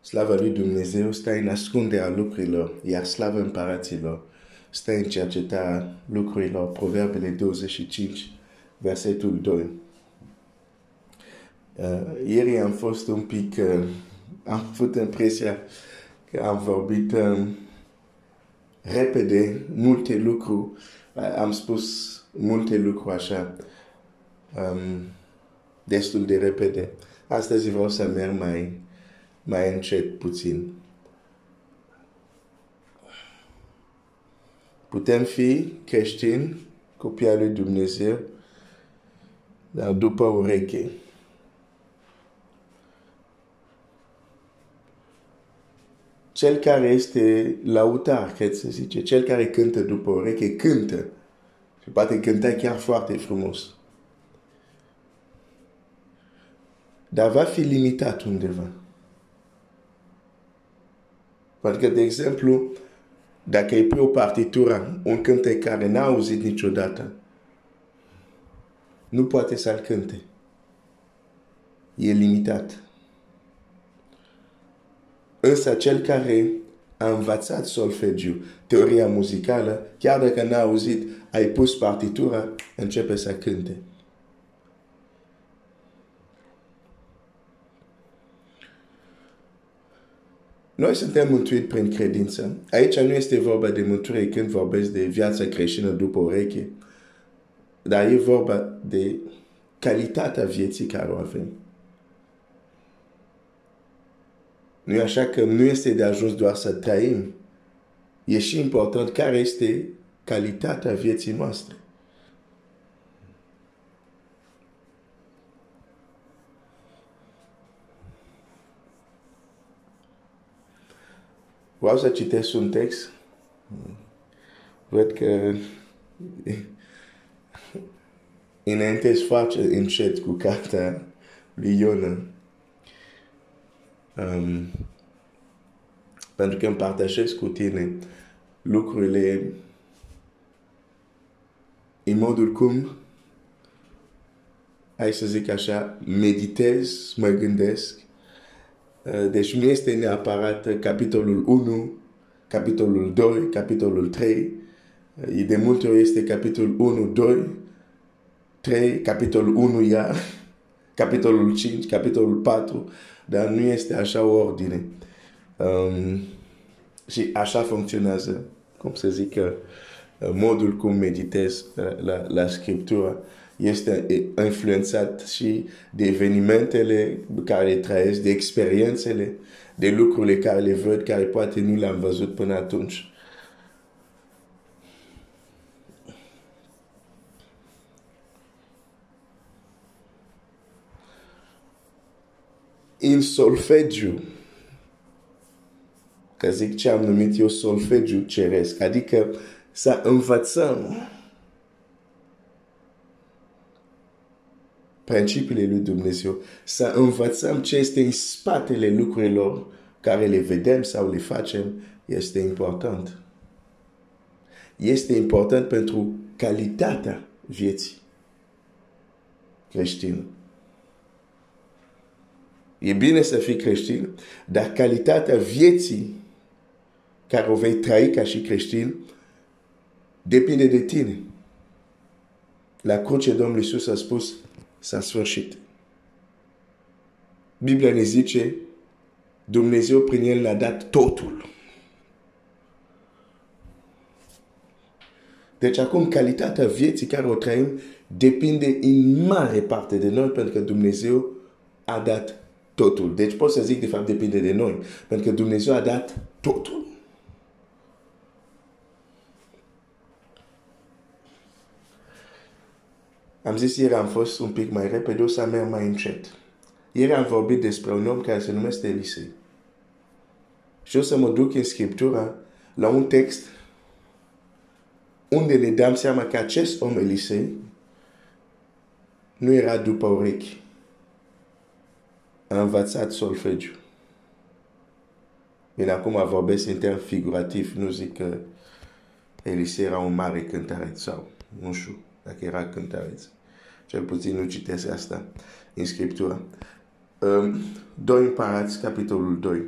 Slava lui Dumnezeu stă în ascunderea lucrurilor, iar slava împăraților stă în cercetarea lucrurilor. Proverbele 25, versetul 2. Uh, ieri am fost un pic, uh, am avut impresia că am vorbit um, repede multe lucruri, uh, am spus multe lucruri așa, um, destul de repede. Astăzi vreau să merg mai, mai încet puțin. Putem fi creștini, copii al lui Dumnezeu, dar după ureche. Cel care este lautar, cred să zice, cel care cântă după ureche, cântă. Și poate cânta chiar foarte frumos. Dar va fi limitat undeva. Pentru că, de exemplu, dacă e pe o partitură, un cântec care n-a auzit niciodată, nu poate să-l cânte. E limitat. Însă cel care a învățat solfegiu, teoria muzicală, chiar dacă n-a auzit, ai pus partitura, începe să cânte. Noi suntem mântuiți prin credință. Aici nu este vorba de mântuire când vorbesc de viața creștină după ureche, dar e vorba de calitatea vieții care o avem. Nu e așa că nu este de ajuns doar să trăim. E și important care este calitatea vieții noastre. Vreau să citesc un text. Văd că înainte să face încet cu cartea lui Iona. Um, pentru că împărtășesc cu tine lucrurile în modul cum hai să zic așa, meditez, mă gândesc. Deci nu este neapărat capitolul 1, capitolul 2, capitolul 3. De multe ori este capitolul 1, 2, 3, capitolul 1 iar, capitolul 5, capitolul 4 dar nu este așa o ordine. Um, și așa funcționează, cum să zic, uh, modul cum meditez uh, la, la scriptură este influențat și de evenimentele care trăiesc, de experiențele, de lucrurile care le văd, care poate nu le-am văzut până atunci. în solfegiu, că zic ce am numit eu solfegiu ceresc, adică să învățăm principiile lui Dumnezeu, să învățăm ce este în spatele lucrurilor care le vedem sau le facem, este important. Este important pentru calitatea vieții creștină. E bine să fii creștin, dar calitatea vieții care o vei trăi ca și creștin depinde de tine. La cruce Domnul Iisus a spus, s-a sfârșit. Biblia ne zice, Dumnezeu prin El a dat totul. Deci acum calitatea vieții care o trăim depinde în mare parte de noi pentru că Dumnezeu a dat totul. Deci pot să zic de fapt depinde de noi. Pentru că Dumnezeu a dat totul. Am zis ieri am fost un pic mai repede, o să merg mai încet. Ieri am vorbit despre un om care se numește Elisei. Și o să mă duc în Scriptură la un text unde ne dăm seama că acest om Elisei nu era după urechi a învățat solfegiu. Bine, acum vorbesc intern figurativ, nu zic că Elisei era un mare cântăreț sau nu știu dacă era cântăreț. Cel puțin nu citesc asta în Scriptura. Doi 2 Împărați, capitolul 2.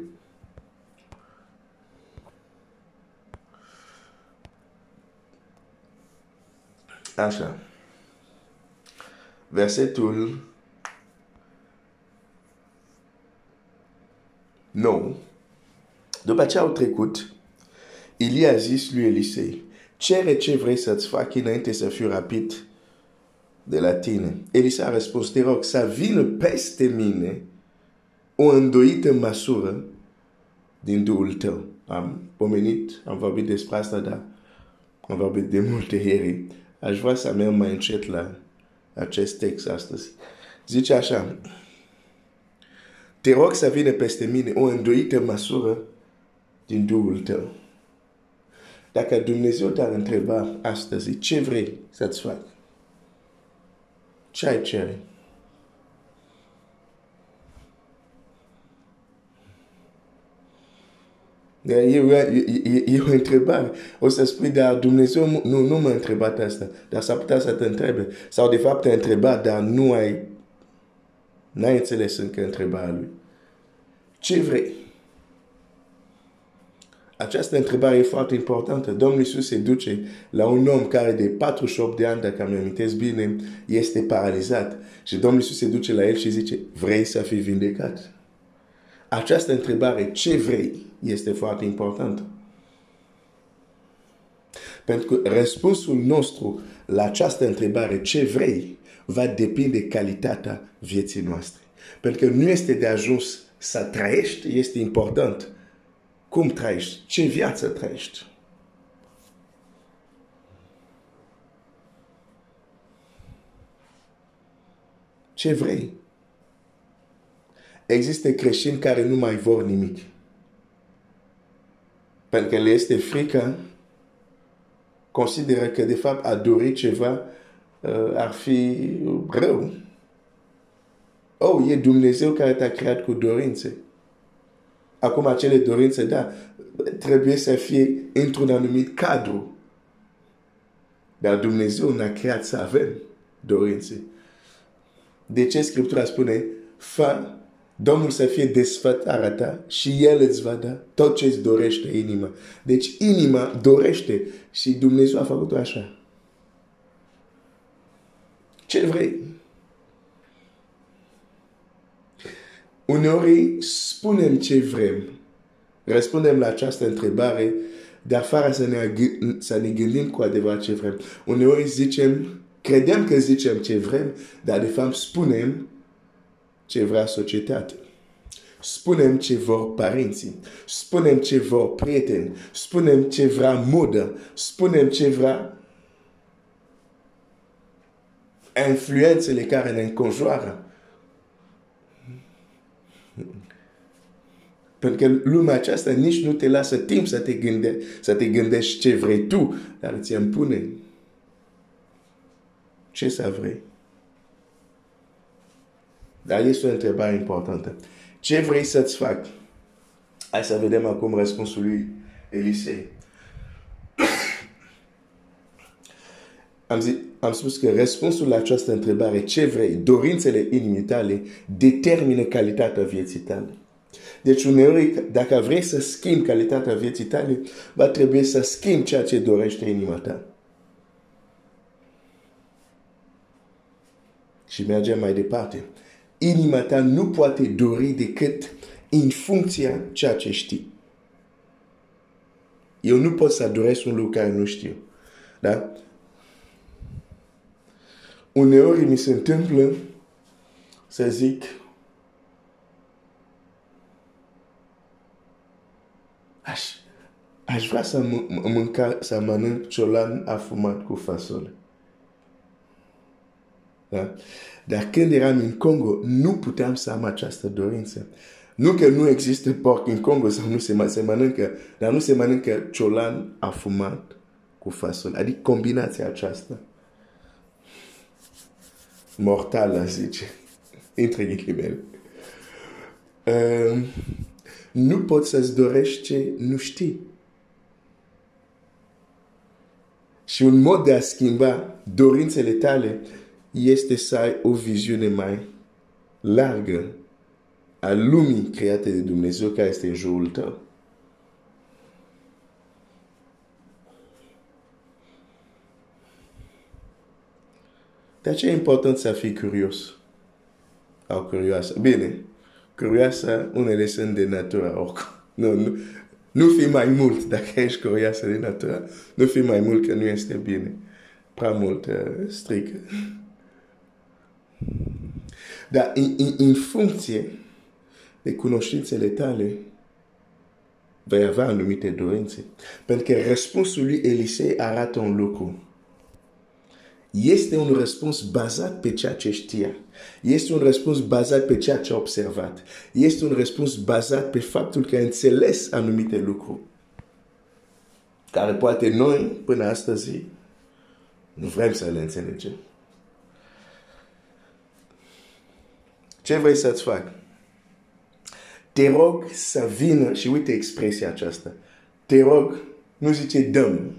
Așa. Versetul 9. După ce au trecut, Ilie a zis lui Elisei, Cere ce vrei să-ți fac înainte să fiu rapid de la tine. Elisa a răspuns, te rog, să vină peste mine o îndoită măsură din Duhul tău. Am pomenit, am vorbit despre asta, dar am vorbit de multe ieri. Aș vrea să merg mai încet la acest text astăzi. Zice așa, te rog să vină peste mine o îndoită măsură din Duhul tău. Dacă Dumnezeu te-ar întreba astăzi, ce vrei să-ți fac? Ce ai cere? E, e, e o întrebare. O să spui, dar Dumnezeu nu, nu m-a întrebat asta. Dar s-ar putea să te întrebe. Sau de fapt te-a întrebat, dar nu ai n-ai înțeles încă întrebarea lui. Ce vrei? Această întrebare e foarte importantă. Domnul Iisus se duce la un om care de 48 de ani, dacă mi amintesc bine, este paralizat. Și Domnul Iisus se duce la el și zice, vrei să fii vindecat? Această întrebare, ce vrei, este foarte importantă. Pentru că răspunsul nostru la această întrebare, ce vrei, va depinde calitatea vieții noastre. Pentru că nu este de ajuns să trăiești, este important cum trăiești, ce viață trăiești. Ce vrei? Există creștini care nu mai vor nimic. Pentru că le este frică, consideră că de fapt a dori ceva uh, ar fi rău. Oh, e Dumnezeu care te-a creat cu dorințe. Acum acele dorințe, da, trebuie să fie într-un anumit cadru. Dar Dumnezeu ne-a creat să avem dorințe. De ce Scriptura spune, fa Domnul să fie desfătarea ta și El îți va da tot ce îți dorește inima. Deci inima dorește și Dumnezeu a făcut așa. Ce vrei? Uneori spunem ce vrem. Răspundem la această întrebare, dar fără să ne, să ne gândim cu adevărat ce vrem. Uneori zicem, credem că zicem ce vrem, dar de fapt spunem ce vrea societatea. Spunem ce vor părinții, spunem ce vor prieteni, spunem ce vrea modă, spunem ce vrea influențele care ne înconjoară. Pentru că lumea aceasta nici nu te lasă timp să te, gânde, să te gândești ce vrei tu, dar îți impune ce să vrei. Dar este o întrebare importantă. Ce vrei să-ți fac? Hai să vedem acum răspunsul lui Elisei. Am, zi, am spus că răspunsul la această întrebare, ce vrei, dorințele inimii tale, determină calitatea vieții tale. Deci uneori, dacă vrei să schimbi calitatea vieții tale, va trebui să schimbi ceea ce dorește inima ta. Și mergem mai departe. Inima ta nu poate dori decât în funcția ceea ce știi. Eu nu pot să doresc un lucru care nu știu. Da? Uneori mi se întâmplă să zic aș, aș vrea să mânca, să mănânc ciolan afumat cu fasole. Da? Dar când eram în Congo, nu puteam să am această dorință. Nu că nu există porc în Congo sau nu se, se mănâncă, dar nu se mănâncă ciolan afumat cu fasole. Adică combinația aceasta. Mortală, zice. Între ghilimele. Uh, nu poți să-ți dorești ce nu știi. Și un mod de a schimba dorințele tale este să ai o viziune mai largă a lumii create de Dumnezeu care este în jurul tău. De aceea e important să fii curios. Sau curioasă. Bine, curioasă, unele sunt de natură oricum. Nu, nu, nu fi mai mult dacă ești curioasă de natură. Nu fi mai mult că nu este bine. Prea mult uh, strică. Dar în, în, în funcție de cunoștințele tale, vei avea anumite dorințe. Pentru că răspunsul lui Elisei arată un lucru. Este un răspuns bazat pe ceea ce știa. Este un răspuns bazat pe ceea ce a observat. Este un răspuns bazat pe faptul că a înțeles anumite lucruri. Care poate noi, până astăzi, nu vrem să le înțelegem. Ce vrei să-ți fac? Te rog să vină, și uite expresia aceasta, te rog, nu zice dăm.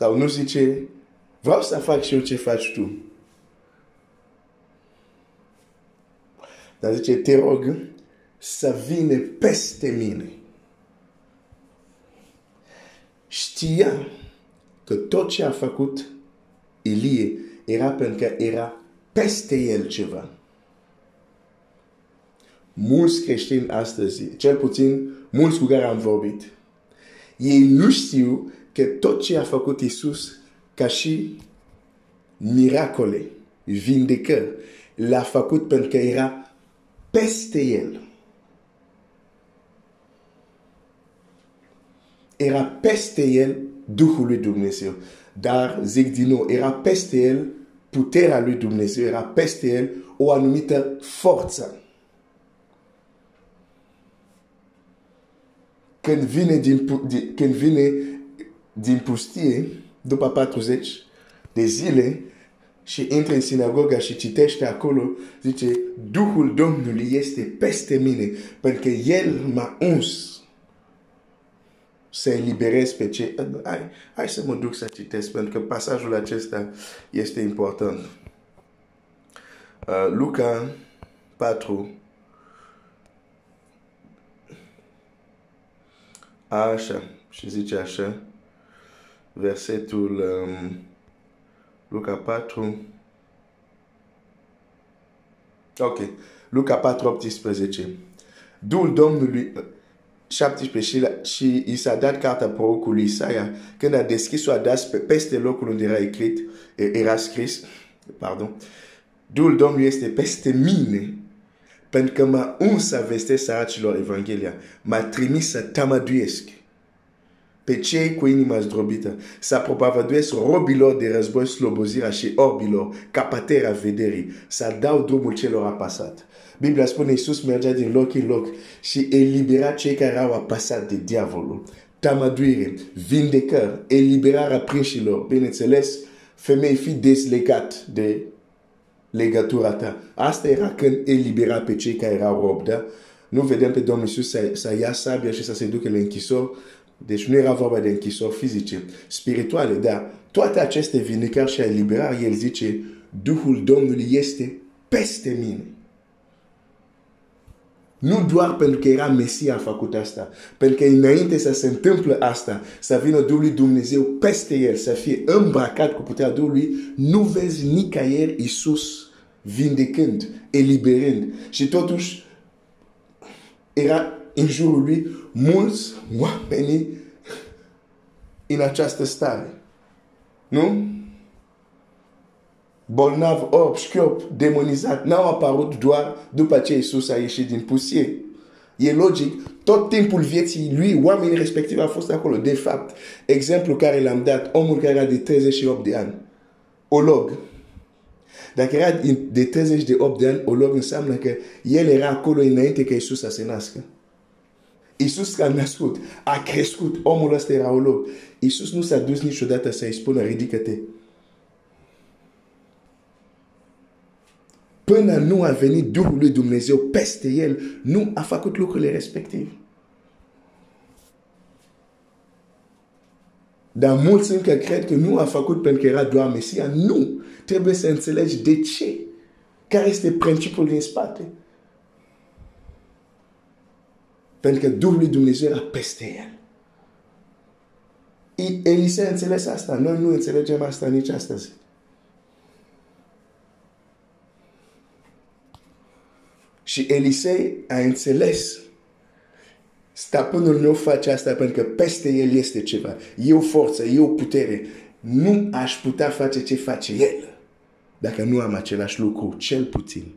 Sau nu zice, vreau să fac și eu ce faci tu. Dar zice, te rog să vină peste mine. Știa că tot ce a făcut Elie era pentru că era peste el ceva. Mulți creștini astăzi, cel puțin mulți cu care am vorbit, ei nu știu că tot ce a făcut Isus ca și miracole, vindecări, l-a făcut pentru că era peste el. Era peste el Duhul lui Dumnezeu. Dar, zic din nou, era peste el puterea lui Dumnezeu, era peste el o anumită forță. Când vine din, când vine din pustie, după 40 de zile, și intră în sinagoga și citește acolo, zice, Duhul Domnului este peste mine, pentru că El m-a uns să eliberez pe cei... Hai, hai să mă duc să citesc, pentru că pasajul acesta este important. Uh, Luca 4 Așa, și zice așa, versetul um, Luca 4 Ok, Luca 4, 18. Duhul Domnului 17 și, și i s-a dat cartea prorocului Isaia. Când a deschis-o a dat peste locul unde era scris, era scris, pardon, Duhul Domnului este peste mine pentru că m-a uns să vestesc săracilor Evanghelia, m-a trimis să tamaduiesc pe cei cu inima zdrobită, să propovăduiesc robilor de război slobozirea și orbilor capaterea vederii, să dau drumul celor apasat. Biblia spune Iisus mergea din loc în loc și elibera cei care au apasat de diavolul. Tamaduire, vindecări, eliberarea prinșilor. Bineînțeles, femei fi deslegat de legătura ta. Asta era când elibera pe cei care erau rob, da? Nu vedem pe Domnul Iisus să, să ia sabia și să se ducă la închisori. Deci nu era vorba de închisori fizice, spirituale, dar toate aceste vindecări și eliberări, el zice, Duhul Domnului este peste mine. Nu doar pentru că era Mesia a făcut asta, pentru că înainte să se întâmple asta, să vină Duhul lui Dumnezeu peste el, să fie îmbrăcat cu puterea Duhului, nu vezi nicăieri Iisus vindecând, eliberând. Și totuși, era în jurul lui mulți oameni în această stare. Nu? bolnav, orb, șchiop, demonizat, n-au apărut doar după ce Isus a ieșit din pusie. E logic, tot timpul vieții lui, oamenii respectivi au fost acolo. De fapt, exemplu care l-am dat, omul care era de 38 de ani, olog. Dacă era de 38 de ani, olog înseamnă că el era acolo înainte ca Isus să se nască. Isus a născut, a crescut, omul ăsta era olog. Isus nu s-a dus niciodată să-i spună, ridică-te. până nu a venit Duhul lui Dumnezeu peste el, nu a făcut lucrurile respective. Dar mulți încă cred că nu a făcut pentru că era doar Mesia. Nu! Trebuie să înțelegi de ce. Care este principiul din spate? Pentru că Duhul lui Dumnezeu era peste el. Elisei a înțeles asta. Noi nu înțelegem asta nici astăzi. Și Elisei a înțeles stăpânul meu face asta pentru că peste el este ceva. Eu forță, eu putere. Nu aș putea face ce face el dacă nu am același lucru, cel puțin.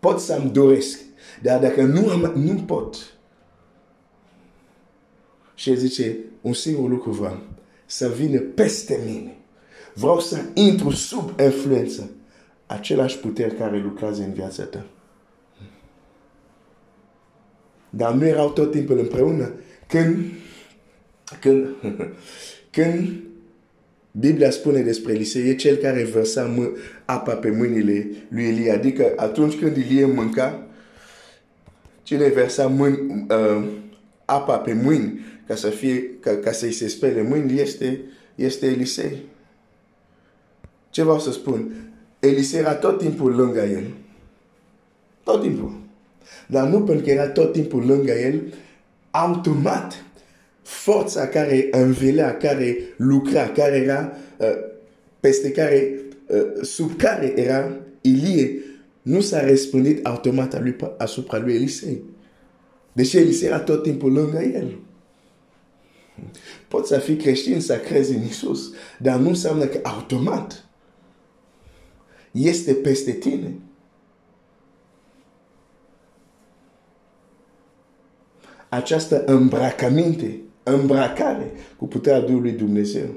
Pot să-mi doresc, dar dacă nu, am, nu pot. Și el zice, un singur lucru vreau, să vină peste mine. Vreau să intru sub influență același putere care lucrează în viața ta. Dar nu erau tot timpul împreună. Când, când, când Biblia spune despre Elisei, e cel care vărsa apa pe mâinile lui Elie. Adică atunci când Elie mânca, cine versa mâini, uh, apa pe mâini ca, să fie, ca, ca să-i se spele mâini este, este Elisei. Ce vreau să spun? Elisei era tot timpul lângă el. Tot timpul. Dar nu pentru că era tot timpul lângă el, automat forța care învelea, care lucra, care era uh, peste care, uh, sub care era Ilie, nu s-a răspândit automat lui, asupra lui Elisei. Deși Elisei era tot timpul lângă el. Poți să fii creștin, să crezi în Isus, dar nu înseamnă că automat este peste tine. Această îmbracăminte îmbracare cu puterea Duhului Dumnezeu.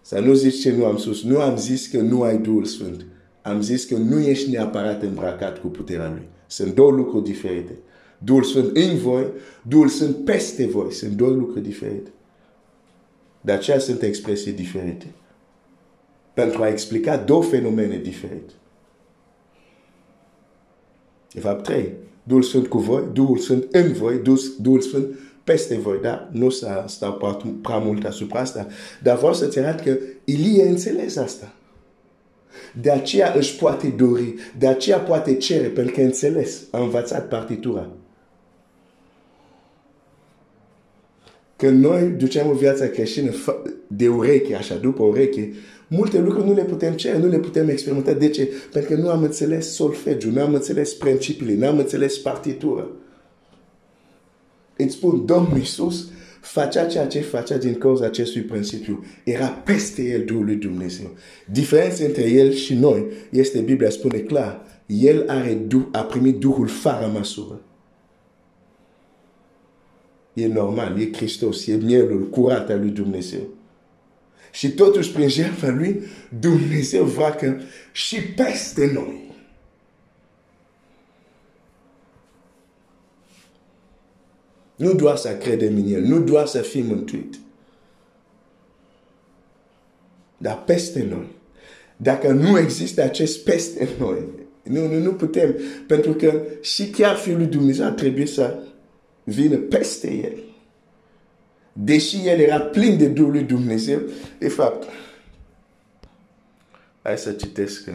Să nu zici ce nu am spus. Nu am zis că nu ai Duhul Sfânt. Am zis că nu ești neapărat îmbrăcat cu puterea Lui. Sunt două lucruri diferite. Duhul Sfânt în voi, Duhul Sfânt peste voi. Sunt două lucruri diferite. De aceea sunt expresii diferite. Pentru a explica două fenomene diferite. De fapt, trei. Duhul Sfânt cu voi, Duhul Sfânt în voi, Duhul Sfânt peste voi, da? Nu să stau prea mult asupra asta, dar vreau să-ți arăt că Ilie înțeles asta. De aceea își poate dori, de aceea poate cere, pentru că înțeles, a învățat partitura. Când noi ducem o viață creștină de ureche, așa, după ureche, multe lucruri nu le putem cere, nu le putem experimenta. De ce? Pentru că nu am înțeles solfegiu, nu am înțeles principiile, nu am înțeles partitura îți spun, Domnul Iisus facea ceea ce facea din cauza acestui principiu. Era peste el Duhul lui Dumnezeu. Diferența între el și noi este, Biblia spune clar, el are, a primit Duhul fără măsură. E normal, e Hristos, e mielul curat al lui Dumnezeu. Și totuși, prin jertfa lui, Dumnezeu vrea că și peste noi Nu doar să credem în El, nu doar să fim mântuit. Dar peste noi. Dacă nu există acest peste noi, nu, nu, nu putem. Pentru că și chiar Fiul lui Dumnezeu a trebuit să vină peste El. Deși El era plin de Duhul lui Dumnezeu, de fapt, hai să citesc.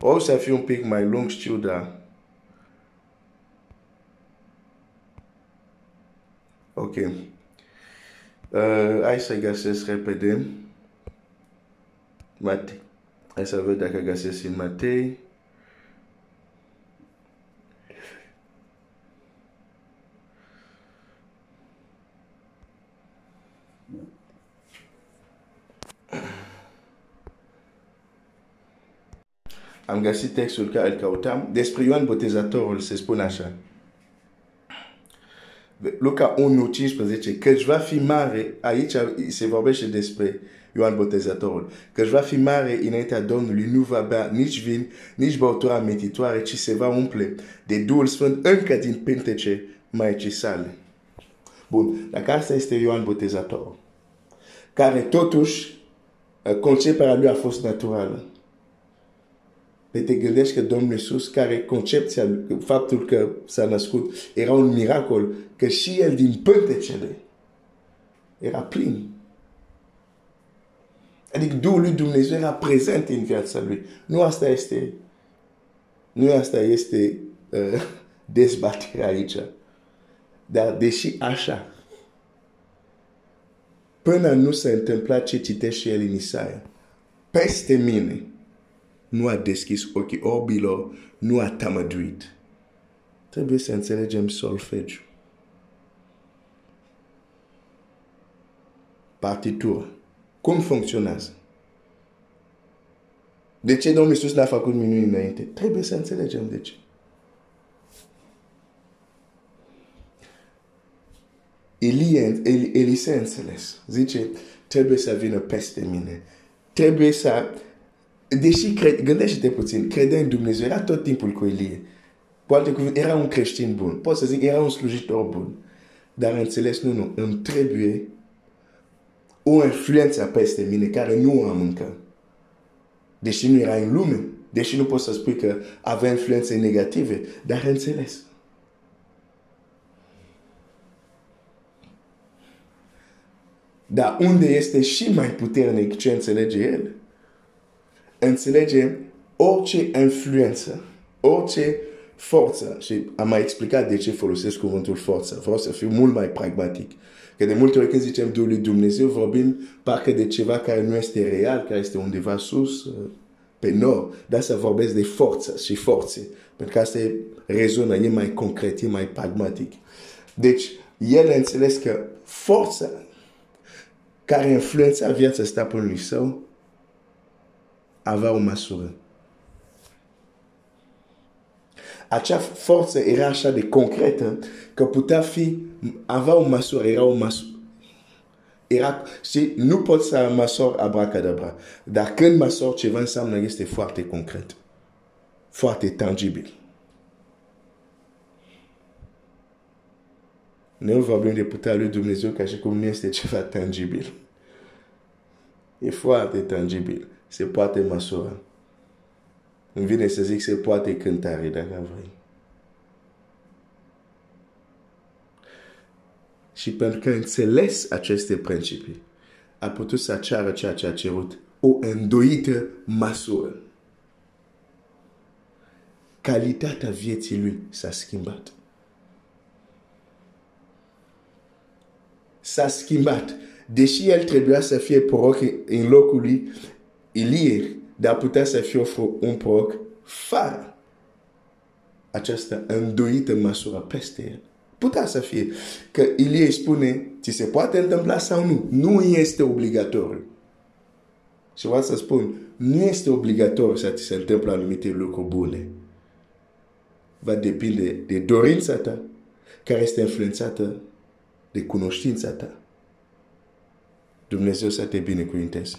O să fie un pic mai lung, știu, dar Ok. Uh, hai să găsesc repede. Matei. Hai să văd dacă găsesc în Matei. Am găsit textul care îl căutam. Despre Ioan Botezatorul se spune așa. Luca 1, 15, căci va fi mare, aici se vorbește despre Ioan Botezatorul, căci va fi mare înaintea Domnului, nu va bea nici vin, nici băutura amititoare, ci se va umple de Duhul Sfânt încă din pântece Maicii sale. Bun, dacă asta este Ioan Botezatorul, care totuși conceperea lui a fost naturală de te gândești că Domnul Iisus, care concepția, faptul că s-a născut, era un miracol, că și el din pântecele era plin. Adică Duhul lui Dumnezeu era prezent în viața lui. Nu asta este, nu asta este uh, dezbaterea aici. Dar deși așa, până nu se întâmpla ce citește el în Isaia, peste mine nu a deschis ochii orbilor, nu a tamăduit. Trebuie să înțelegem solfegiu. Partitură. Cum funcționează? De ce Domnul Iisus l-a făcut minuni înainte? Trebuie să înțelegem de ce. Elie, Elise înțeles. Zice, trebuie să vină peste mine. Trebuie să... Deși cred, gândește-te puțin, credea în Dumnezeu, era tot timpul cu Elie. Cu alte cuvinte, era un creștin bun. Pot să zic, era un slujitor bun. Dar înțeles, nu, nu, îmi trebuie o influență peste mine care nu am încă. Deși nu era în lume, deși nu poți să spui că avea influențe negative, dar înțeles. Dar unde este și mai puternic ce înțelege el? Înțelege orice influență, orice forță. Și am mai explicat de ce folosesc cuvântul forță. Vreau să fiu mult mai pragmatic. Că de multe ori când zicem de lui Dumnezeu, vorbim parcă de ceva care nu este real, care este undeva sus, pe nord. Dar să vorbesc de forță și forțe. Pentru că asta e rezonă, e mai concret, e mai pragmatic. Deci, el a înțeles că forța care influența viața stăpânului său avea o măsură. Acea forță era așa de concretă că putea fi, avea o măsură, era o măsură. Era, și nu pot să măsor abracadabra. Dar când măsor ceva înseamnă că este foarte concret. Foarte tangibil. Noi vorbim de puterea lui Dumnezeu ca și cum nu este ceva tangibil. E foarte tangibil. Se poate măsura. Îmi vine să zic se poate cântare dacă vrei. Și pentru că înțeles aceste principii, a putut să ceară ceea ce a cerut, o îndoită măsură. Calitatea vieții lui s-a schimbat. S-a schimbat. Deși el trebuia să fie proroc în locul lui, Ilie, dar putea să fie un proroc fără această îndoită măsură peste el. Putea să fie că Ilie spune, ți se poate întâmpla sau nu. Nu este obligatoriu. Și vreau să spun, nu este obligatoriu să ți se întâmple anumite lucruri bune. Va depinde de dorința ta, care este influențată de cunoștința ta. Dumnezeu să te binecuvinteze.